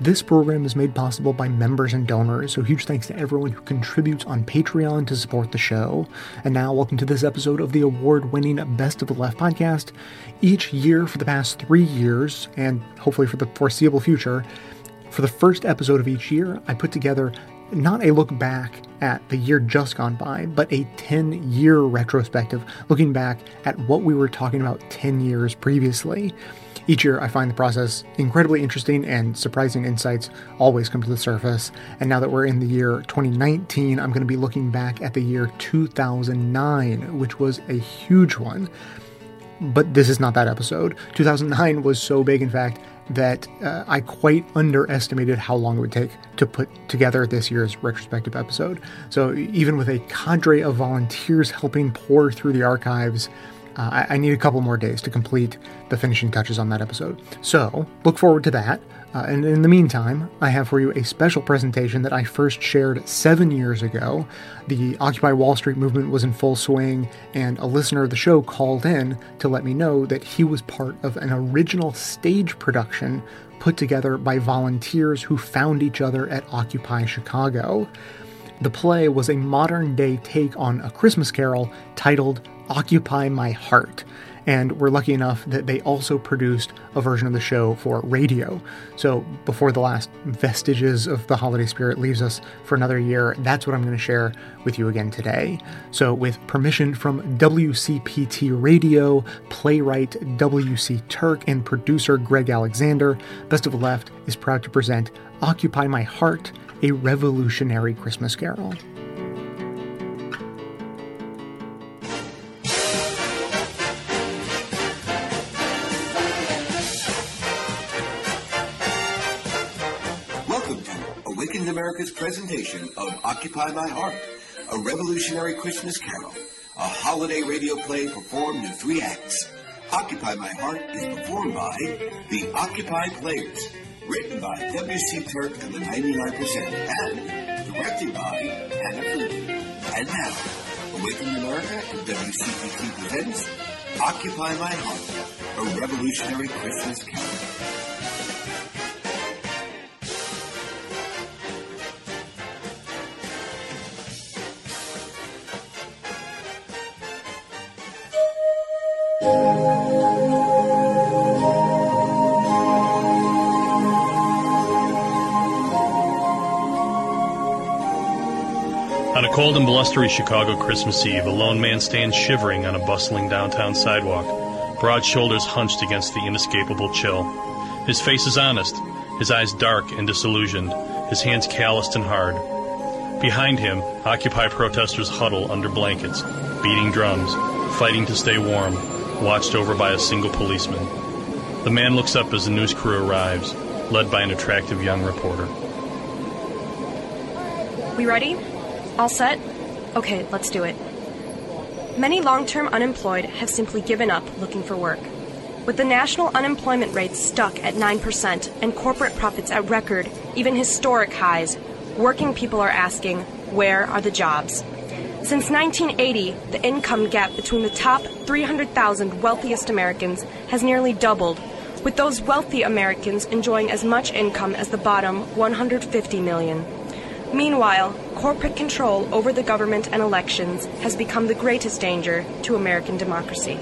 This program is made possible by members and donors, so huge thanks to everyone who contributes on Patreon to support the show. And now, welcome to this episode of the award winning Best of the Left podcast. Each year for the past three years, and hopefully for the foreseeable future, for the first episode of each year, I put together not a look back at the year just gone by, but a 10 year retrospective, looking back at what we were talking about 10 years previously. Each year, I find the process incredibly interesting and surprising insights always come to the surface. And now that we're in the year 2019, I'm going to be looking back at the year 2009, which was a huge one. But this is not that episode. 2009 was so big, in fact, that uh, I quite underestimated how long it would take to put together this year's retrospective episode. So, even with a cadre of volunteers helping pour through the archives, uh, I, I, need a couple more days to complete the finishing touches on that episode. So, look forward to that. Uh, and in the meantime, I have for you a special presentation that I first shared seven years ago. The Occupy Wall Street movement was in full swing, and a listener of the show called in to let me know that he was part of an original stage production put together by volunteers who found each other at Occupy Chicago. The play was a modern day take on A Christmas Carol titled Occupy My Heart. And we're lucky enough that they also produced a version of the show for radio. So before the last vestiges of the holiday spirit leaves us for another year, that's what I'm going to share with you again today. So, with permission from WCPT Radio, playwright W.C. Turk, and producer Greg Alexander, Best of the Left is proud to present Occupy My Heart, a revolutionary Christmas carol. Presentation of Occupy My Heart, a revolutionary Christmas carol, a holiday radio play performed in three acts. Occupy My Heart is performed by the Occupy Players, written by W.C. Turk and the 99%, and directed by Hannah Flutie. And now, Awakening America and WCPT presents Occupy My Heart, a revolutionary Christmas carol. Cold and blustery Chicago Christmas Eve, a lone man stands shivering on a bustling downtown sidewalk, broad shoulders hunched against the inescapable chill. His face is honest, his eyes dark and disillusioned, his hands calloused and hard. Behind him, Occupy protesters huddle under blankets, beating drums, fighting to stay warm, watched over by a single policeman. The man looks up as the news crew arrives, led by an attractive young reporter. We ready? All set? Okay, let's do it. Many long term unemployed have simply given up looking for work. With the national unemployment rate stuck at 9% and corporate profits at record, even historic highs, working people are asking, where are the jobs? Since 1980, the income gap between the top 300,000 wealthiest Americans has nearly doubled, with those wealthy Americans enjoying as much income as the bottom 150 million. Meanwhile, corporate control over the government and elections has become the greatest danger to American democracy.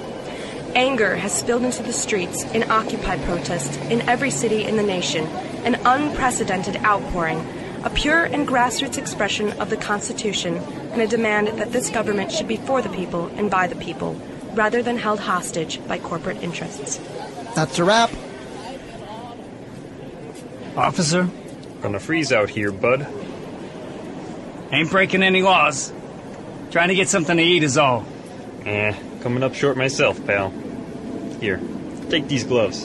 Anger has spilled into the streets in Occupy protests in every city in the nation, an unprecedented outpouring, a pure and grassroots expression of the Constitution, and a demand that this government should be for the people and by the people, rather than held hostage by corporate interests. That's a wrap. Officer? Gonna freeze out here, bud. Ain't breaking any laws. Trying to get something to eat is all. Eh, coming up short myself, pal. Here, take these gloves.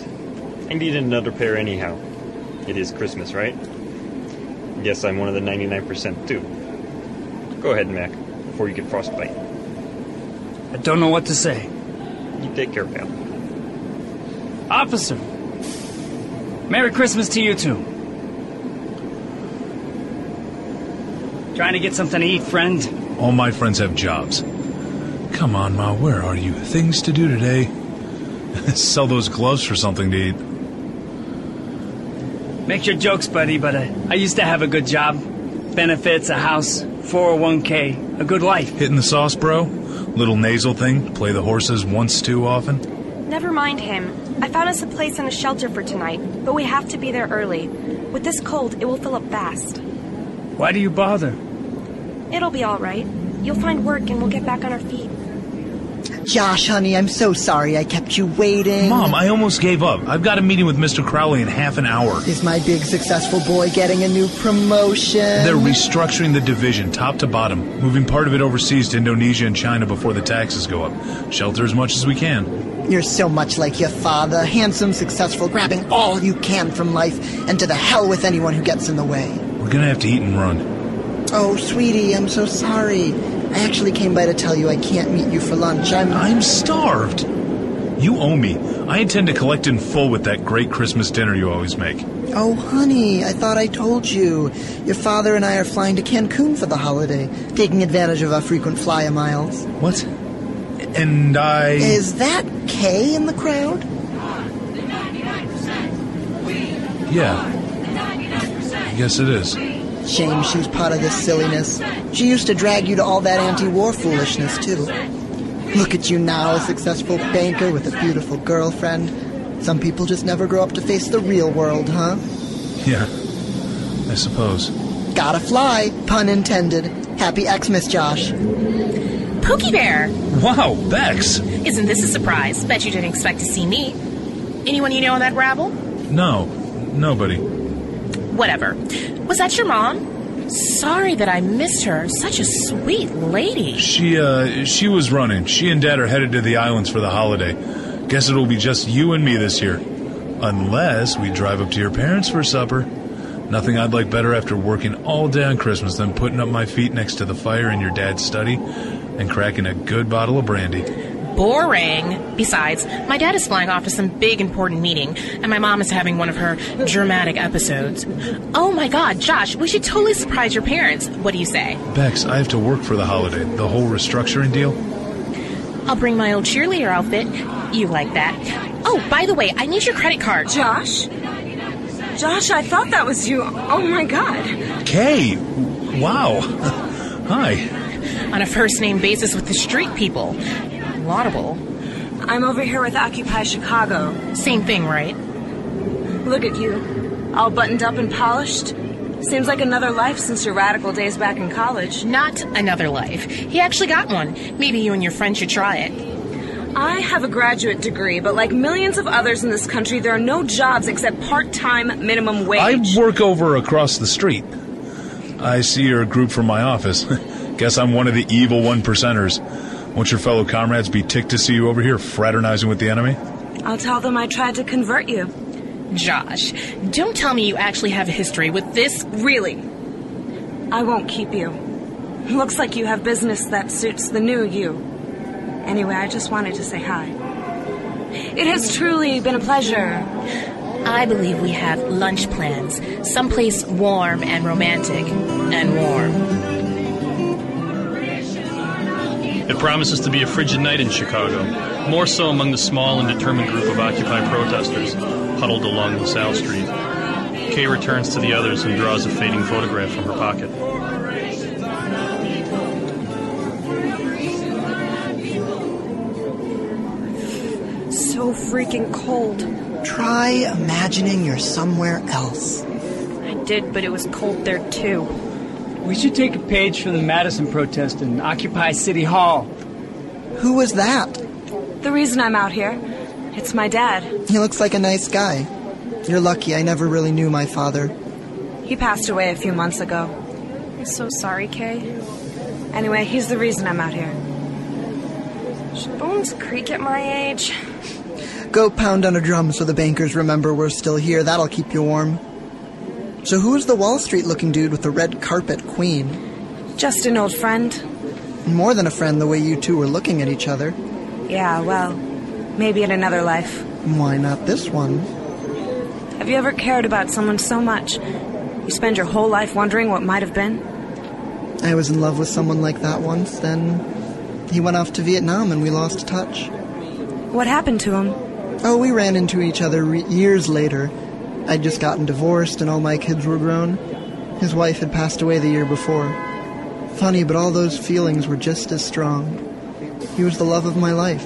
I need another pair anyhow. It is Christmas, right? Guess I'm one of the 99% too. Go ahead, Mac, before you get frostbite. I don't know what to say. You take care, pal. Officer! Merry Christmas to you too. Trying to get something to eat, friend? All my friends have jobs. Come on, Ma, where are you? Things to do today. Sell those gloves for something to eat. Make your jokes, buddy, but uh, I used to have a good job. Benefits, a house, 401k, a good life. Hitting the sauce, bro? Little nasal thing? Play the horses once too often? Never mind him. I found us a place in a shelter for tonight, but we have to be there early. With this cold, it will fill up fast. Why do you bother? It'll be all right. You'll find work and we'll get back on our feet. Josh, honey, I'm so sorry I kept you waiting. Mom, I almost gave up. I've got a meeting with Mr. Crowley in half an hour. Is my big successful boy getting a new promotion? They're restructuring the division top to bottom, moving part of it overseas to Indonesia and China before the taxes go up. Shelter as much as we can. You're so much like your father, handsome, successful, grabbing all you can from life, and to the hell with anyone who gets in the way. We're gonna have to eat and run. Oh, sweetie, I'm so sorry. I actually came by to tell you I can't meet you for lunch. I'm. I'm starved. You owe me. I intend to collect in full with that great Christmas dinner you always make. Oh, honey, I thought I told you. Your father and I are flying to Cancun for the holiday, taking advantage of our frequent flyer miles. What? And I. Is that Kay in the crowd? Yeah. Yes, it is. Shame she was part of this silliness. She used to drag you to all that anti-war foolishness, too. Look at you now, a successful banker with a beautiful girlfriend. Some people just never grow up to face the real world, huh? Yeah. I suppose. Gotta fly, pun intended. Happy Xmas, Josh. Pokey Bear! Wow, Bex! Isn't this a surprise? Bet you didn't expect to see me. Anyone you know in that rabble? No, nobody. Whatever. Was that your mom? Sorry that I missed her. Such a sweet lady. She, uh, she was running. She and Dad are headed to the islands for the holiday. Guess it'll be just you and me this year. Unless we drive up to your parents for supper. Nothing I'd like better after working all day on Christmas than putting up my feet next to the fire in your dad's study and cracking a good bottle of brandy. Boring. Besides, my dad is flying off to some big important meeting, and my mom is having one of her dramatic episodes. Oh my god, Josh, we should totally surprise your parents. What do you say? Bex, I have to work for the holiday. The whole restructuring deal. I'll bring my old cheerleader outfit. You like that. Oh, by the way, I need your credit card. Josh? Josh, I thought that was you. Oh my god. Kay! Wow. Hi. On a first name basis with the street people. Laudable. I'm over here with Occupy Chicago. Same thing, right? Look at you. All buttoned up and polished. Seems like another life since your radical days back in college. Not another life. He actually got one. Maybe you and your friend should try it. I have a graduate degree, but like millions of others in this country, there are no jobs except part time minimum wage. I work over across the street. I see you're group from my office. Guess I'm one of the evil one percenters. Won't your fellow comrades be ticked to see you over here fraternizing with the enemy? I'll tell them I tried to convert you. Josh, don't tell me you actually have a history with this. Really? I won't keep you. Looks like you have business that suits the new you. Anyway, I just wanted to say hi. It has truly been a pleasure. I believe we have lunch plans. Someplace warm and romantic and warm. It promises to be a frigid night in Chicago, more so among the small and determined group of Occupy protesters huddled along LaSalle Street. Kay returns to the others and draws a fading photograph from her pocket. So freaking cold. Try imagining you're somewhere else. I did, but it was cold there too. We should take a page from the Madison protest and occupy City Hall. Who was that? The reason I'm out here, it's my dad. He looks like a nice guy. You're lucky I never really knew my father. He passed away a few months ago. I'm so sorry, Kay. Anyway, he's the reason I'm out here. Should bones creak at my age? Go pound on a drum so the bankers remember we're still here. That'll keep you warm. So who's the Wall Street looking dude with the red carpet queen? Just an old friend. More than a friend the way you two were looking at each other. Yeah, well, maybe in another life. Why not this one? Have you ever cared about someone so much you spend your whole life wondering what might have been? I was in love with someone like that once, then he went off to Vietnam and we lost touch. What happened to him? Oh, we ran into each other re- years later. I'd just gotten divorced and all my kids were grown. His wife had passed away the year before. Funny, but all those feelings were just as strong. He was the love of my life.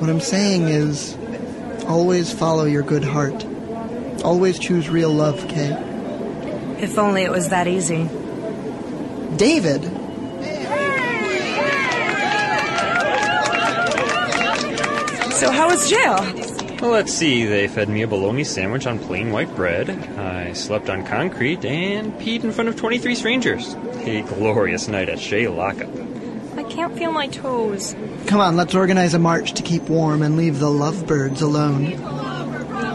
What I'm saying is, always follow your good heart. Always choose real love, Kay. If only it was that easy. David? So how was jail? Well, let's see. They fed me a bologna sandwich on plain white bread. I slept on concrete and peed in front of 23 strangers. A glorious night at Shea Lockup. I can't feel my toes. Come on, let's organize a march to keep warm and leave the lovebirds alone.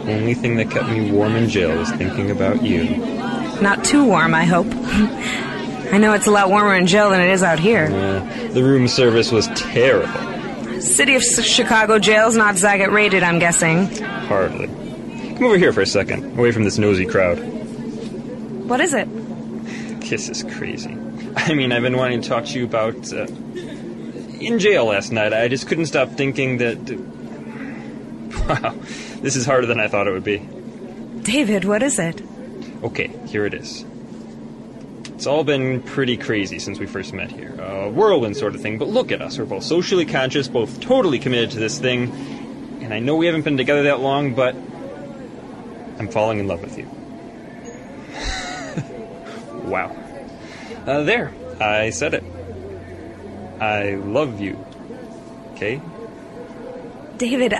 Only thing that kept me warm in jail was thinking about you. Not too warm, I hope. I know it's a lot warmer in jail than it is out here. Uh, the room service was terrible. City of Chicago jail's not Zagat rated, I'm guessing. Hardly. Come over here for a second, away from this nosy crowd. What is it? This is crazy. I mean, I've been wanting to talk to you about. Uh, in jail last night, I just couldn't stop thinking that. Wow, this is harder than I thought it would be. David, what is it? Okay, here it is. It's all been pretty crazy since we first met here. A whirlwind sort of thing, but look at us. We're both socially conscious, both totally committed to this thing. And I know we haven't been together that long, but I'm falling in love with you. wow. Uh, there, I said it. I love you. Okay? David,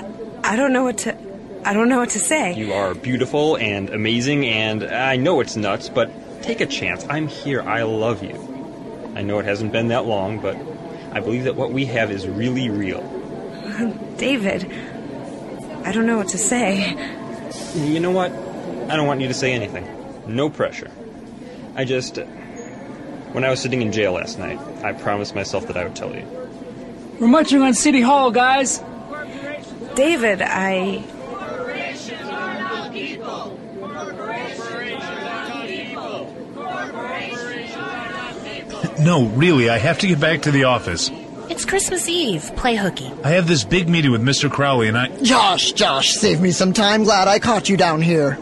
I don't know what to. I don't know what to say. You are beautiful and amazing, and I know it's nuts, but take a chance. I'm here. I love you. I know it hasn't been that long, but I believe that what we have is really real. David, I don't know what to say. You know what? I don't want you to say anything. No pressure. I just. Uh, when I was sitting in jail last night, I promised myself that I would tell you. We're marching on City Hall, guys. David, I. No, really, I have to get back to the office. It's Christmas Eve. Play hooky. I have this big meeting with Mr. Crowley, and I. Josh, Josh, save me some time. Glad I caught you down here.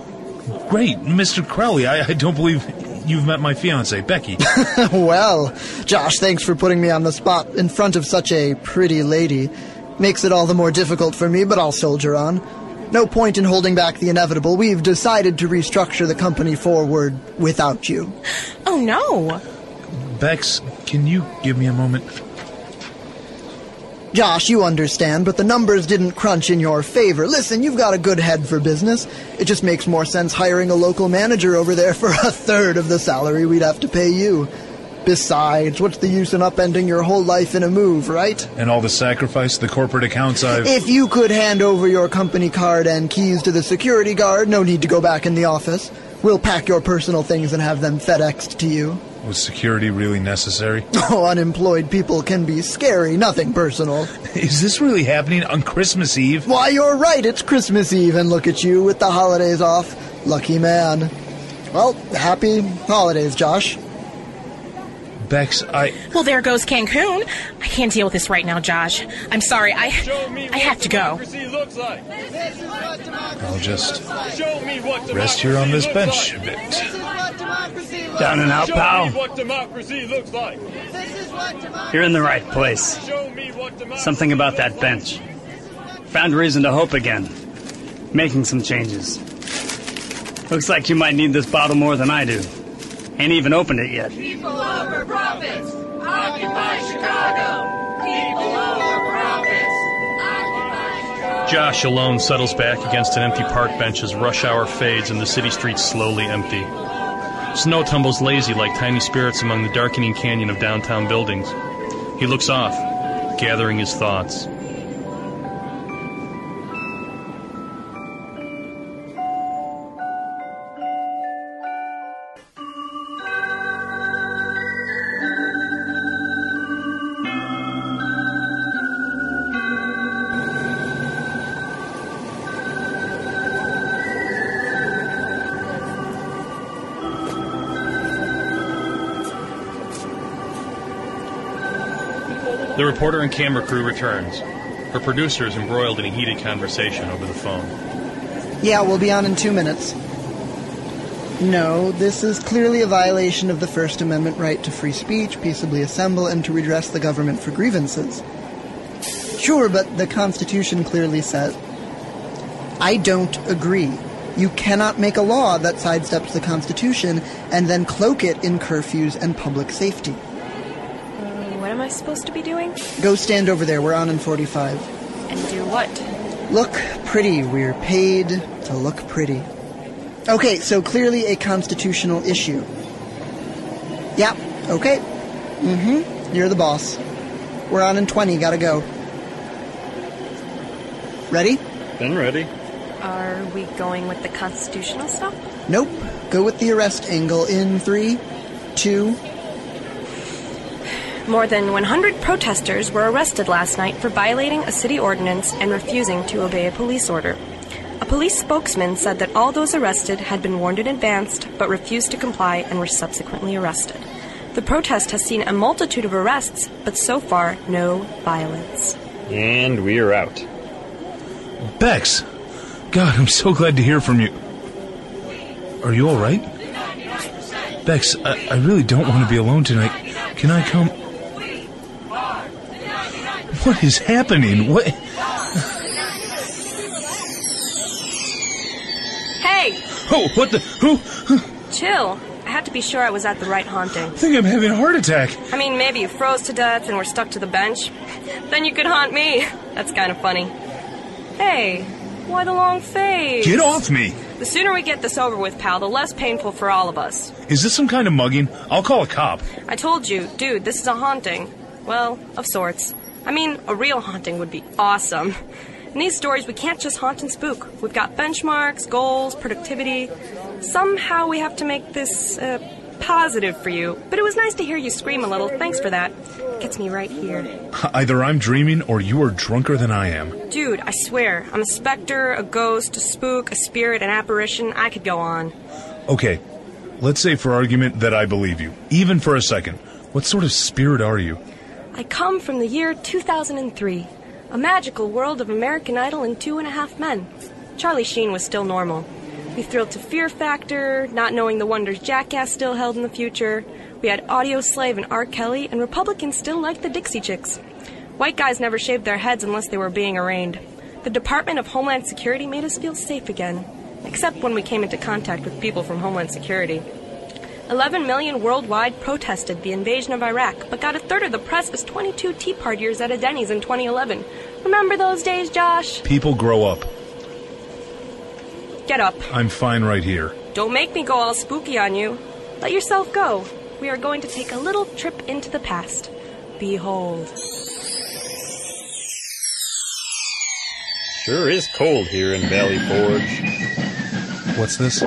Great, Mr. Crowley, I, I don't believe you've met my fiancee, Becky. well, Josh, thanks for putting me on the spot in front of such a pretty lady. Makes it all the more difficult for me, but I'll soldier on. No point in holding back the inevitable. We've decided to restructure the company forward without you. Oh, no. Bex, can you give me a moment? Josh, you understand, but the numbers didn't crunch in your favor. Listen, you've got a good head for business. It just makes more sense hiring a local manager over there for a third of the salary we'd have to pay you. Besides, what's the use in upending your whole life in a move, right? And all the sacrifice, the corporate accounts I've. If you could hand over your company card and keys to the security guard, no need to go back in the office. We'll pack your personal things and have them FedExed to you. Was security really necessary? Oh, unemployed people can be scary, nothing personal. Is this really happening on Christmas Eve? Why, you're right, it's Christmas Eve, and look at you with the holidays off. Lucky man. Well, happy holidays, Josh. Bex, I. Well, there goes Cancun. I can't deal with this right now, Josh. I'm sorry. I I have to go. I'll just rest here on this bench a bit. Down and out, pal. what democracy looks like. You're in the right place. Something about that bench. Found reason to hope again. Making some changes. Looks like you might need this bottle more than I do. Ain't even opened it yet. People over profits. Occupy Chicago. People over profits. Occupy Chicago. Josh alone settles back against an empty park bench as rush hour fades and the city streets slowly empty. Snow tumbles lazy like tiny spirits among the darkening canyon of downtown buildings. He looks off, gathering his thoughts. The reporter and camera crew returns. Her producer is embroiled in a heated conversation over the phone. Yeah, we'll be on in two minutes. No, this is clearly a violation of the First Amendment right to free speech, peaceably assemble, and to redress the government for grievances. Sure, but the Constitution clearly says. I don't agree. You cannot make a law that sidesteps the Constitution and then cloak it in curfews and public safety. Uh, what am I supposed to be doing? Go stand over there. We're on in 45. And do what? Look pretty. We're paid to look pretty. Okay, so clearly a constitutional issue. Yep, okay. Mm-hmm. You're the boss. We're on in 20, gotta go. Ready? Been ready. Are we going with the constitutional stuff? Nope. Go with the arrest angle in three, two. More than 100 protesters were arrested last night for violating a city ordinance and refusing to obey a police order. A police spokesman said that all those arrested had been warned in advance but refused to comply and were subsequently arrested. The protest has seen a multitude of arrests, but so far, no violence. And we're out. Bex! God, I'm so glad to hear from you. Are you alright? Bex, I, I really don't want to be alone tonight. Can I come? What is happening? What? Hey! Oh, what the? Who? Chill. I had to be sure I was at the right haunting. I think I'm having a heart attack. I mean, maybe you froze to death and were stuck to the bench. Then you could haunt me. That's kind of funny. Hey, why the long face? Get off me! The sooner we get this over with, pal, the less painful for all of us. Is this some kind of mugging? I'll call a cop. I told you, dude, this is a haunting. Well, of sorts. I mean, a real haunting would be awesome. In these stories, we can't just haunt and spook. We've got benchmarks, goals, productivity. Somehow we have to make this uh, positive for you. But it was nice to hear you scream a little. Thanks for that. Gets me right here. Either I'm dreaming or you are drunker than I am. Dude, I swear, I'm a specter, a ghost, a spook, a spirit, an apparition. I could go on. Okay, let's say for argument that I believe you, even for a second. What sort of spirit are you? I come from the year 2003, a magical world of American Idol and Two and a Half Men. Charlie Sheen was still normal. We thrilled to Fear Factor, not knowing the wonders Jackass still held in the future. We had Audioslave and R. Kelly, and Republicans still liked the Dixie Chicks. White guys never shaved their heads unless they were being arraigned. The Department of Homeland Security made us feel safe again, except when we came into contact with people from Homeland Security. 11 million worldwide protested the invasion of Iraq, but got a third of the press as 22 Tea Partiers at a Denny's in 2011. Remember those days, Josh? People grow up. Get up. I'm fine right here. Don't make me go all spooky on you. Let yourself go. We are going to take a little trip into the past. Behold. Sure is cold here in Valley Forge. What's this?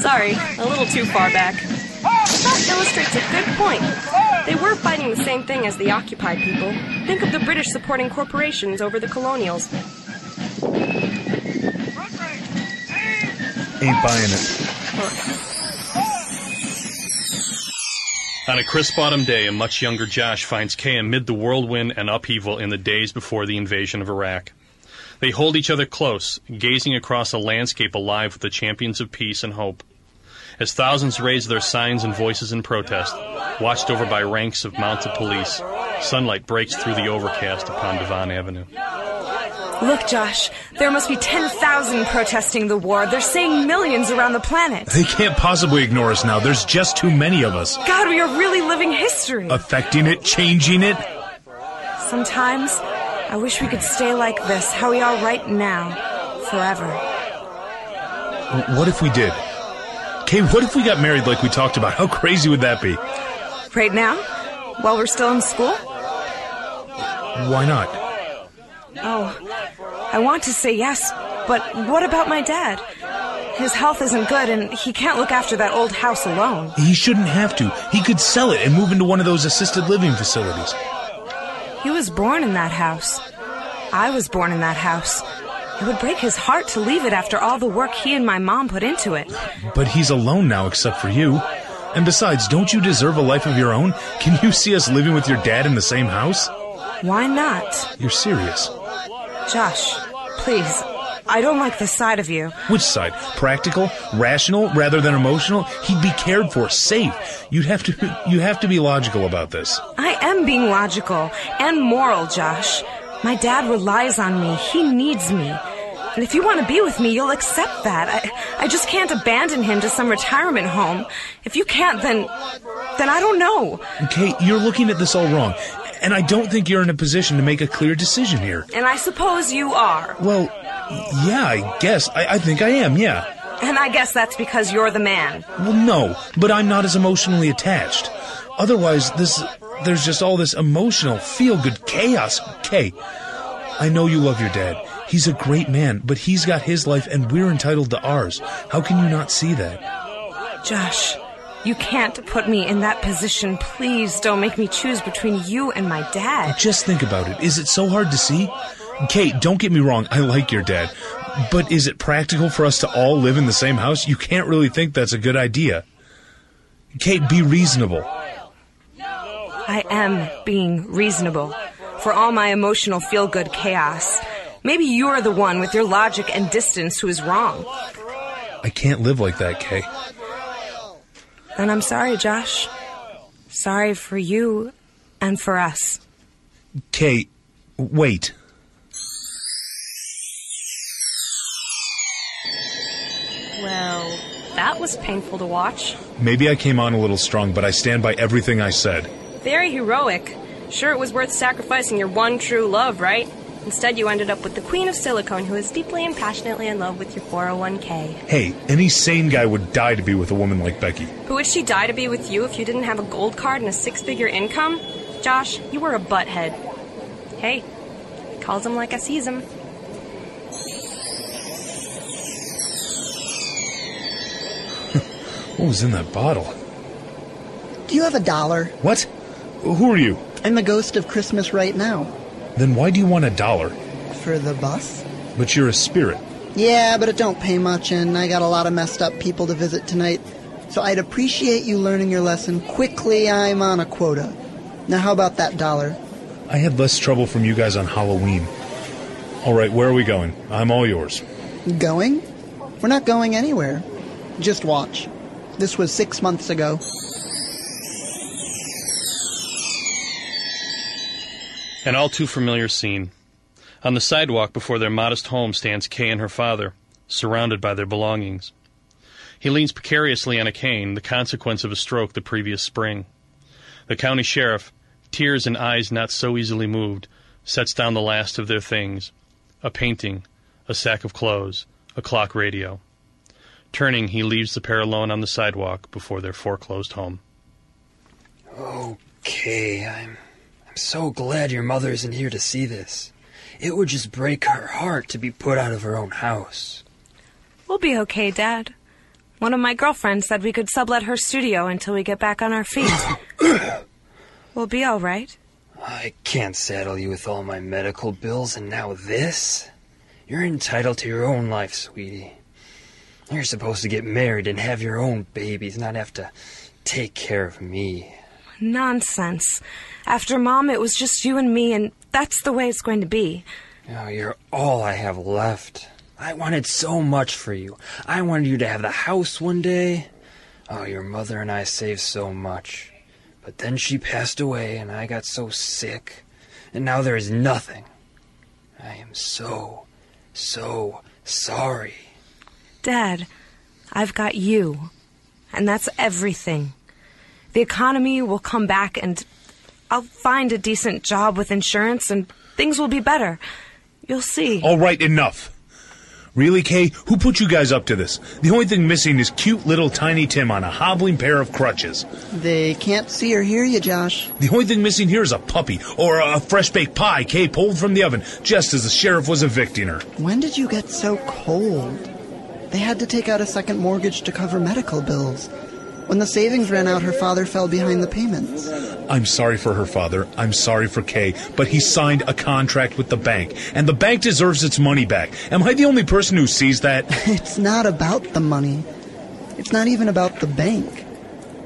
Sorry, a little too far back. That illustrates a good point. They were fighting the same thing as the occupied people. Think of the British supporting corporations over the colonials. Ain't buying it. On a crisp autumn day, a much younger Josh finds Kay amid the whirlwind and upheaval in the days before the invasion of Iraq. They hold each other close, gazing across a landscape alive with the champions of peace and hope. As thousands raise their signs and voices in protest, watched over by ranks of mounted police, sunlight breaks through the overcast upon Devon Avenue. Look, Josh, there must be 10,000 protesting the war. They're saying millions around the planet. They can't possibly ignore us now. There's just too many of us. God, we are really living history. Affecting it, changing it. Sometimes, I wish we could stay like this, how we are right now, forever. What if we did? Kay, what if we got married like we talked about? How crazy would that be? Right now? While we're still in school? Why not? Oh, I want to say yes, but what about my dad? His health isn't good and he can't look after that old house alone. He shouldn't have to. He could sell it and move into one of those assisted living facilities. He was born in that house. I was born in that house. It would break his heart to leave it after all the work he and my mom put into it. But he's alone now except for you. And besides, don't you deserve a life of your own? Can you see us living with your dad in the same house? Why not? You're serious. Josh, please, I don't like the side of you. Which side? Practical, rational, rather than emotional? He'd be cared for, safe. You'd have to you have to be logical about this. I am being logical and moral, Josh. My dad relies on me. He needs me. And if you want to be with me, you'll accept that. I, I just can't abandon him to some retirement home. If you can't, then, then I don't know. Kate, you're looking at this all wrong. And I don't think you're in a position to make a clear decision here. And I suppose you are. Well, yeah, I guess. I, I think I am, yeah. And I guess that's because you're the man. Well, no, but I'm not as emotionally attached. Otherwise, this, there's just all this emotional, feel-good chaos. Kay, I know you love your dad. He's a great man, but he's got his life and we're entitled to ours. How can you not see that? Josh, you can't put me in that position. Please don't make me choose between you and my dad. Just think about it. Is it so hard to see? Kate, don't get me wrong. I like your dad. But is it practical for us to all live in the same house? You can't really think that's a good idea. Kate, be reasonable. I am being reasonable. For all my emotional feel good chaos. Maybe you're the one with your logic and distance who is wrong. I can't live like that, Kay. And I'm sorry, Josh. Sorry for you and for us. Kate, wait. Well, that was painful to watch. Maybe I came on a little strong, but I stand by everything I said. Very heroic. Sure, it was worth sacrificing your one true love, right? Instead, you ended up with the Queen of Silicone, who is deeply and passionately in love with your 401k. Hey, any sane guy would die to be with a woman like Becky. Who would she die to be with you if you didn't have a gold card and a six figure income? Josh, you were a butthead. Hey, calls him like I sees him. What was in that bottle? Do you have a dollar? What? Who are you? I'm the ghost of Christmas right now. Then why do you want a dollar? For the bus? But you're a spirit. Yeah, but it don't pay much, and I got a lot of messed up people to visit tonight. So I'd appreciate you learning your lesson quickly. I'm on a quota. Now, how about that dollar? I had less trouble from you guys on Halloween. All right, where are we going? I'm all yours. Going? We're not going anywhere. Just watch. This was six months ago. An all too familiar scene. On the sidewalk before their modest home stands Kay and her father, surrounded by their belongings. He leans precariously on a cane, the consequence of a stroke the previous spring. The county sheriff, tears and eyes not so easily moved, sets down the last of their things a painting, a sack of clothes, a clock radio. Turning, he leaves the pair alone on the sidewalk before their foreclosed home. Okay, I'm I'm so glad your mother isn't here to see this. It would just break her heart to be put out of her own house. We'll be okay, Dad. One of my girlfriends said we could sublet her studio until we get back on our feet. we'll be all right. I can't saddle you with all my medical bills and now this? You're entitled to your own life, sweetie. You're supposed to get married and have your own babies, not have to take care of me. Nonsense. After Mom, it was just you and me, and that's the way it's going to be. Oh, you're all I have left. I wanted so much for you. I wanted you to have the house one day. Oh, your mother and I saved so much. But then she passed away, and I got so sick. And now there is nothing. I am so, so sorry. Dad, I've got you. And that's everything. The economy will come back and I'll find a decent job with insurance and things will be better. You'll see. All right, enough. Really, Kay? Who put you guys up to this? The only thing missing is cute little tiny Tim on a hobbling pair of crutches. They can't see or hear you, Josh. The only thing missing here is a puppy or a fresh baked pie Kay pulled from the oven just as the sheriff was evicting her. When did you get so cold? They had to take out a second mortgage to cover medical bills. When the savings ran out, her father fell behind the payments. I'm sorry for her father. I'm sorry for Kay, but he signed a contract with the bank, and the bank deserves its money back. Am I the only person who sees that? It's not about the money. It's not even about the bank.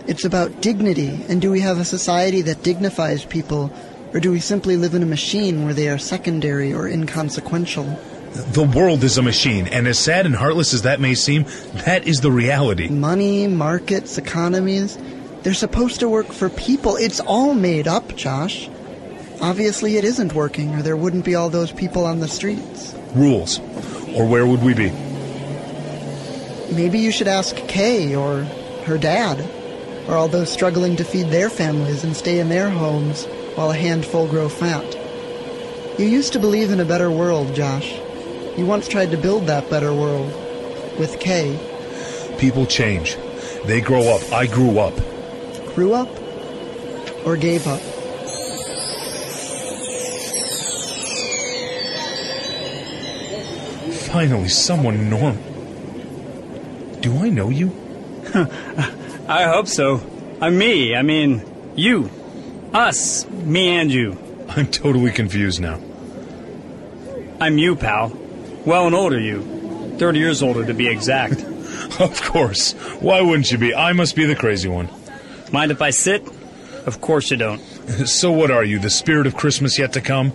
It's about dignity, and do we have a society that dignifies people, or do we simply live in a machine where they are secondary or inconsequential? The world is a machine, and as sad and heartless as that may seem, that is the reality. Money, markets, economies, they're supposed to work for people. It's all made up, Josh. Obviously, it isn't working, or there wouldn't be all those people on the streets. Rules. Or where would we be? Maybe you should ask Kay or her dad, or all those struggling to feed their families and stay in their homes while a handful grow fat. You used to believe in a better world, Josh. You once tried to build that better world. With Kay. People change. They grow up. I grew up. Grew up? Or gave up? Finally, someone normal. Do I know you? I hope so. I'm me. I mean, you. Us. Me and you. I'm totally confused now. I'm you, pal. Well, an older you. 30 years older, to be exact. Of course. Why wouldn't you be? I must be the crazy one. Mind if I sit? Of course you don't. So what are you, the spirit of Christmas yet to come?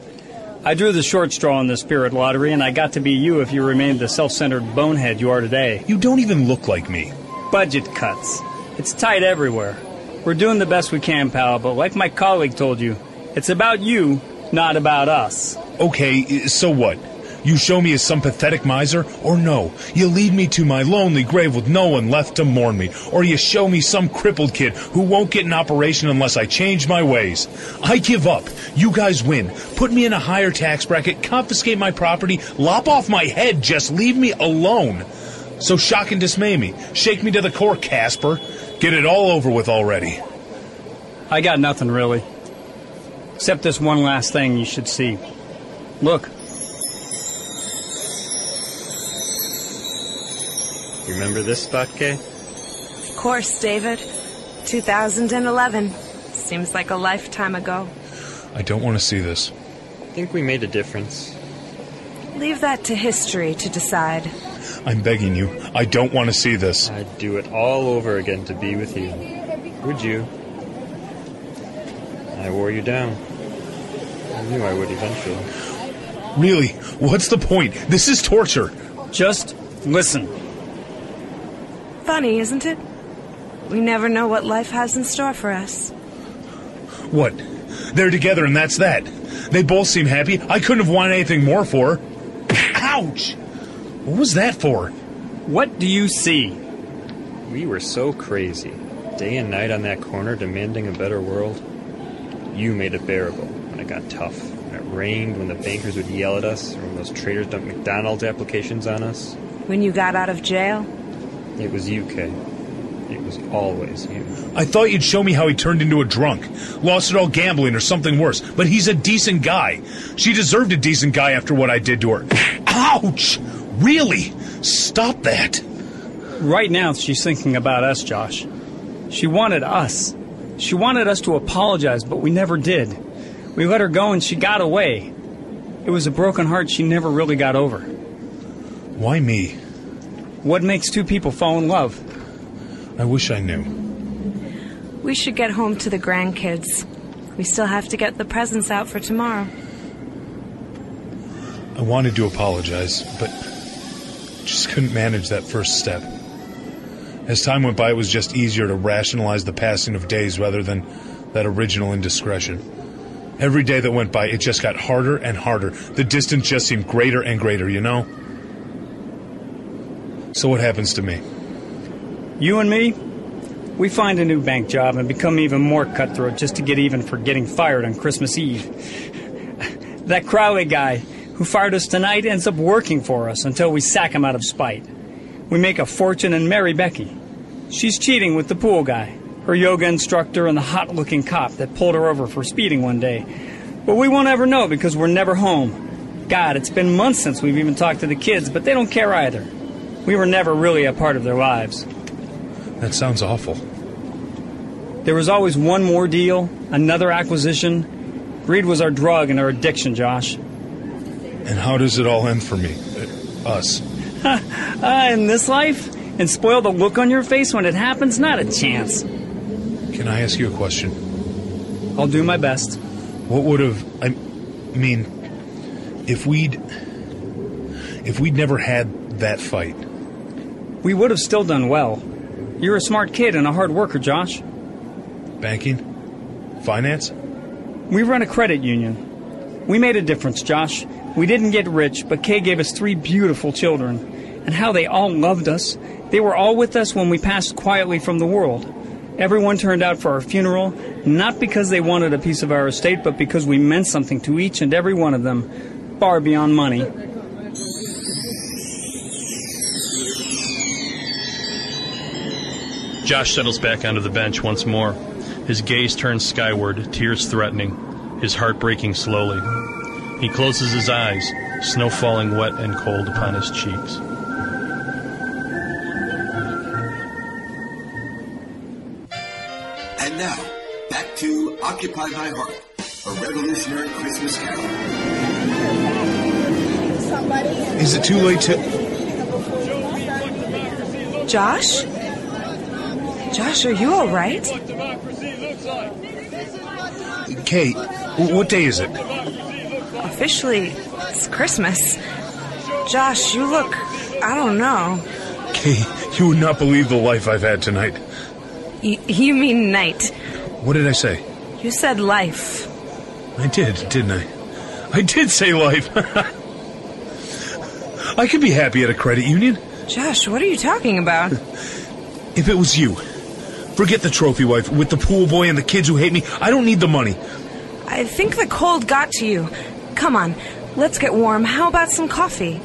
I drew the short straw in the spirit lottery, and I got to be you if you remained the self centered bonehead you are today. You don't even look like me. Budget cuts. It's tight everywhere. We're doing the best we can, pal, but like my colleague told you, it's about you, not about us. Okay, so what? You show me as some pathetic miser, or no, you lead me to my lonely grave with no one left to mourn me, or you show me some crippled kid who won't get an operation unless I change my ways. I give up. You guys win. Put me in a higher tax bracket, confiscate my property, lop off my head, just leave me alone. So shock and dismay me. Shake me to the core, Casper. Get it all over with already. I got nothing really. Except this one last thing you should see. Look. Remember this spot, Kay? Of course, David. 2011. Seems like a lifetime ago. I don't want to see this. Think we made a difference. Leave that to history to decide. I'm begging you. I don't want to see this. I'd do it all over again to be with you. Would you? I wore you down. I knew I would eventually. Really? What's the point? This is torture. Just listen. Funny, isn't it? We never know what life has in store for us. What? They're together and that's that. They both seem happy. I couldn't have wanted anything more for her. Ouch! What was that for? What do you see? We were so crazy. Day and night on that corner demanding a better world. You made it bearable when it got tough. When it rained, when the bankers would yell at us, or when those traders dumped McDonald's applications on us. When you got out of jail? It was you, Kay. It was always you. I thought you'd show me how he turned into a drunk. Lost it all gambling or something worse. But he's a decent guy. She deserved a decent guy after what I did to her. Ouch! Really? Stop that. Right now, she's thinking about us, Josh. She wanted us. She wanted us to apologize, but we never did. We let her go and she got away. It was a broken heart she never really got over. Why me? What makes two people fall in love? I wish I knew. We should get home to the grandkids. We still have to get the presents out for tomorrow. I wanted to apologize, but just couldn't manage that first step. As time went by, it was just easier to rationalize the passing of days rather than that original indiscretion. Every day that went by, it just got harder and harder. The distance just seemed greater and greater, you know? So what happens to me? You and me, we find a new bank job and become even more cutthroat just to get even for getting fired on Christmas Eve. that Crowley guy who fired us tonight ends up working for us until we sack him out of spite. We make a fortune and marry Becky. She's cheating with the pool guy, her yoga instructor, and the hot looking cop that pulled her over for speeding one day. But we won't ever know because we're never home. God, it's been months since we've even talked to the kids, but they don't care either. We were never really a part of their lives. That sounds awful. There was always one more deal, another acquisition. Greed was our drug and our addiction, Josh. And how does it all end for me? Uh, us. uh, in this life? And spoil the look on your face when it happens? Not a chance. Can I ask you a question? I'll do my best. What would have. I mean, if we'd. if we'd never had that fight. We would have still done well. You're a smart kid and a hard worker, Josh. Banking? Finance? We run a credit union. We made a difference, Josh. We didn't get rich, but Kay gave us three beautiful children. And how they all loved us. They were all with us when we passed quietly from the world. Everyone turned out for our funeral, not because they wanted a piece of our estate, but because we meant something to each and every one of them, far beyond money. Josh settles back onto the bench once more. His gaze turns skyward, tears threatening, his heart breaking slowly. He closes his eyes, snow falling wet and cold upon his cheeks. And now, back to Occupy My Heart, a revolutionary Christmas carol. Is it too late to. Josh? Josh, are you all right? Kate, what day is it? Officially, it's Christmas. Josh, you look. I don't know. Kate, you would not believe the life I've had tonight. Y- you mean night. What did I say? You said life. I did, didn't I? I did say life. I could be happy at a credit union. Josh, what are you talking about? If it was you. Forget the trophy wife with the pool boy and the kids who hate me. I don't need the money. I think the cold got to you. Come on, let's get warm. How about some coffee?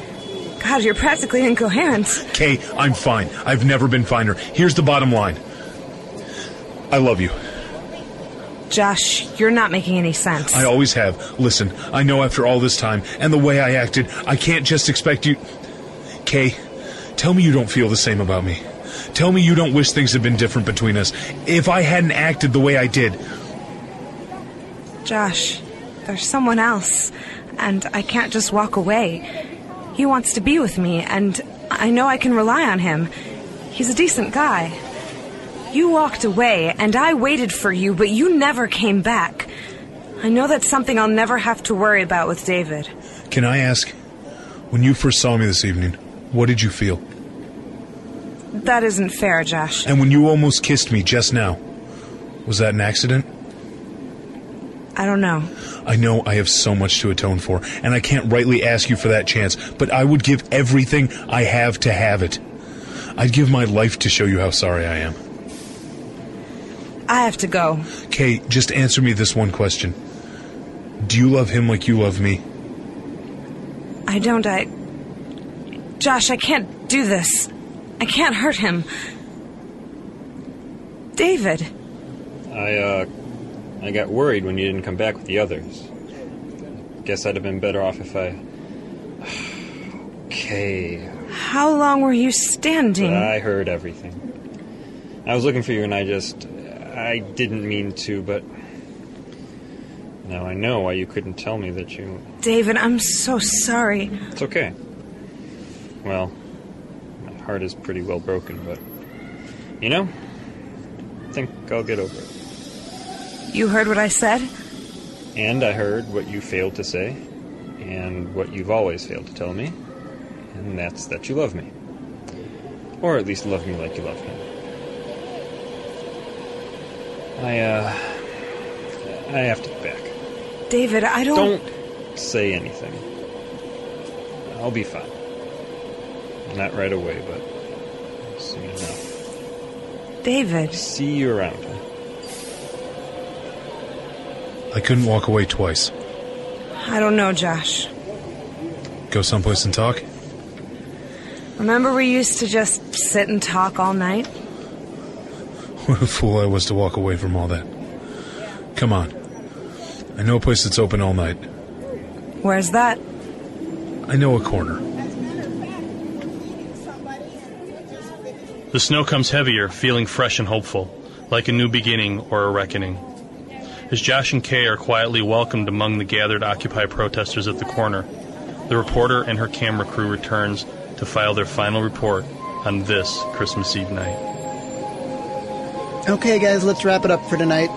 God, you're practically incoherent. Kay, I'm fine. I've never been finer. Here's the bottom line. I love you. Josh, you're not making any sense. I always have. Listen, I know after all this time and the way I acted, I can't just expect you. Kay, tell me you don't feel the same about me. Tell me you don't wish things had been different between us. If I hadn't acted the way I did, Josh, there's someone else, and I can't just walk away. He wants to be with me, and I know I can rely on him. He's a decent guy. You walked away, and I waited for you, but you never came back. I know that's something I'll never have to worry about with David. can I ask, when you first saw me this evening, what did you feel? That isn't fair, Josh. And when you almost kissed me just now, was that an accident? I don't know. I know I have so much to atone for, and I can't rightly ask you for that chance, but I would give everything I have to have it. I'd give my life to show you how sorry I am. I have to go. Kay, just answer me this one question. Do you love him like you love me? I don't. I. Josh, I can't do this. I can't hurt him. David. I, uh, I got worried when you didn't come back with the others. Guess I'd have been better off if I. okay. How long were you standing? I heard everything. I was looking for you and I just. I didn't mean to, but. Now I know why you couldn't tell me that you. David, I'm so sorry. It's okay. Well, heart is pretty well broken, but. You know, I think I'll get over it. You heard what I said? And I heard what you failed to say, and what you've always failed to tell me, and that's that you love me. Or at least love me like you love him. I, uh. I have to get back. David, I don't. Don't say anything. I'll be fine. Not right away, but soon enough. David. See you around. I couldn't walk away twice. I don't know, Josh. Go someplace and talk? Remember we used to just sit and talk all night? What a fool I was to walk away from all that. Come on. I know a place that's open all night. Where's that? I know a corner. The snow comes heavier, feeling fresh and hopeful, like a new beginning or a reckoning. As Josh and Kay are quietly welcomed among the gathered Occupy protesters at the corner, the reporter and her camera crew returns to file their final report on this Christmas Eve night. Okay, guys, let's wrap it up for tonight.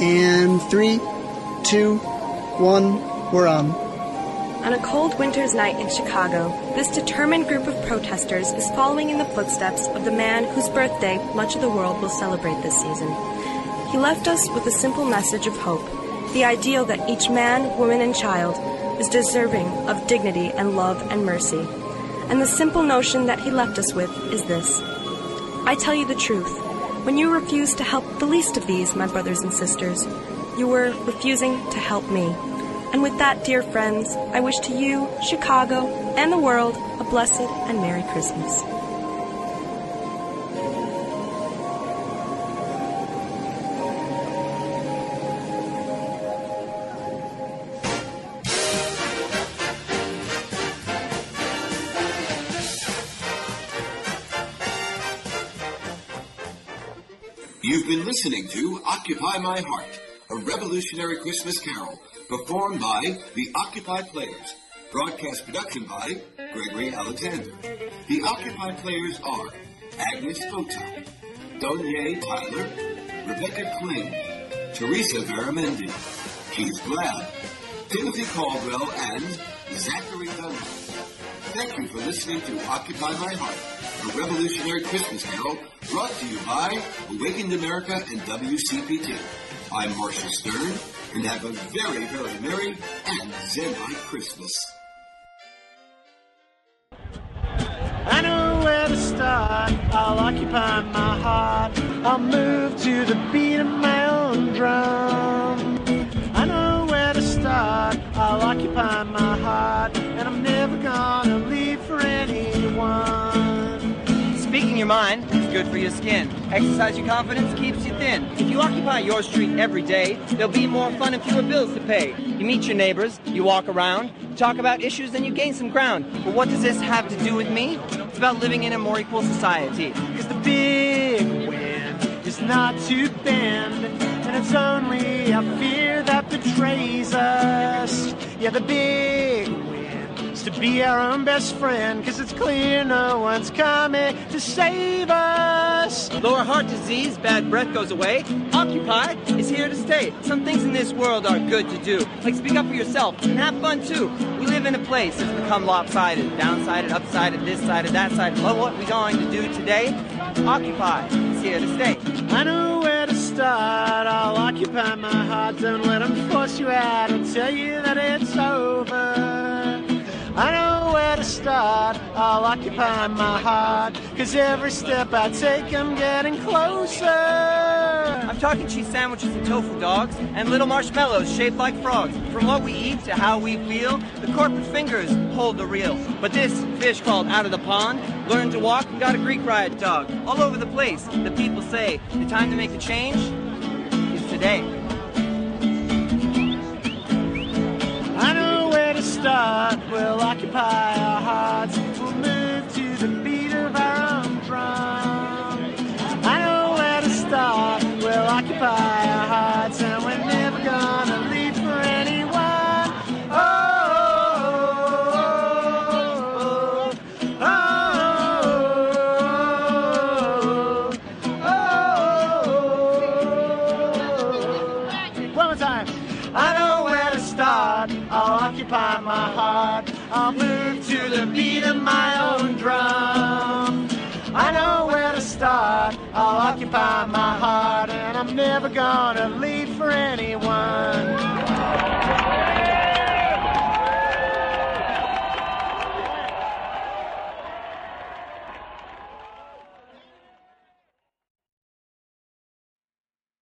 And three, two, one, we're on. On a cold winter's night in Chicago, this determined group of protesters is following in the footsteps of the man whose birthday much of the world will celebrate this season. He left us with a simple message of hope the ideal that each man, woman, and child is deserving of dignity and love and mercy. And the simple notion that he left us with is this I tell you the truth. When you refuse to help the least of these, my brothers and sisters, you were refusing to help me. And with that, dear friends, I wish to you, Chicago, and the world a blessed and Merry Christmas. You've been listening to Occupy My Heart, a revolutionary Christmas carol performed by the Occupy Players. Broadcast production by Gregory Alexander. The Occupy Players are Agnes Foton, Donye Tyler, Rebecca Kling, Teresa Veramendi, Keith Glab, Timothy Caldwell, and Zachary Dunlap. Thank you for listening to Occupy My Heart, a revolutionary Christmas carol brought to you by Awakened America and WCPT. I'm Marshall Stern, and have a very, very merry and Zenite Christmas. I know where to start. I'll occupy my heart. I'll move to the beat of my own drum. I know where to start. I'll occupy my heart. And I'm never gonna leave for anyone. Speaking your mind is good for your skin. Exercise your confidence keeps you If you occupy your street every day, there'll be more fun and fewer bills to pay. You meet your neighbors, you walk around, talk about issues, and you gain some ground. But what does this have to do with me? It's about living in a more equal society. Cause the big wind is not to bend. And it's only our fear that betrays us. Yeah, the big to be our own best friend. Cause it's clear no one's coming to save us. Lower heart disease, bad breath goes away. Occupy is here to stay. Some things in this world are good to do. Like speak up for yourself and have fun too. We live in a place that's become lopsided, downsided, upsided, this sided, that side. But what we going to do today? Occupy is here to stay. I know where to start. I'll occupy my heart. Don't let them force you out and tell you that it's over. I know where to start. I'll occupy my heart. Cause every step I take, I'm getting closer. I'm talking cheese sandwiches and tofu dogs and little marshmallows shaped like frogs. From what we eat to how we feel, the corporate fingers hold the reel. But this fish called out of the pond learned to walk and got a Greek riot dog. All over the place, the people say the time to make the change is today. Start. We'll occupy our hearts. We'll move to the beat of our own drum. I know where to start. We'll occupy I'll occupy my heart, and I'm never gonna leave for anyone.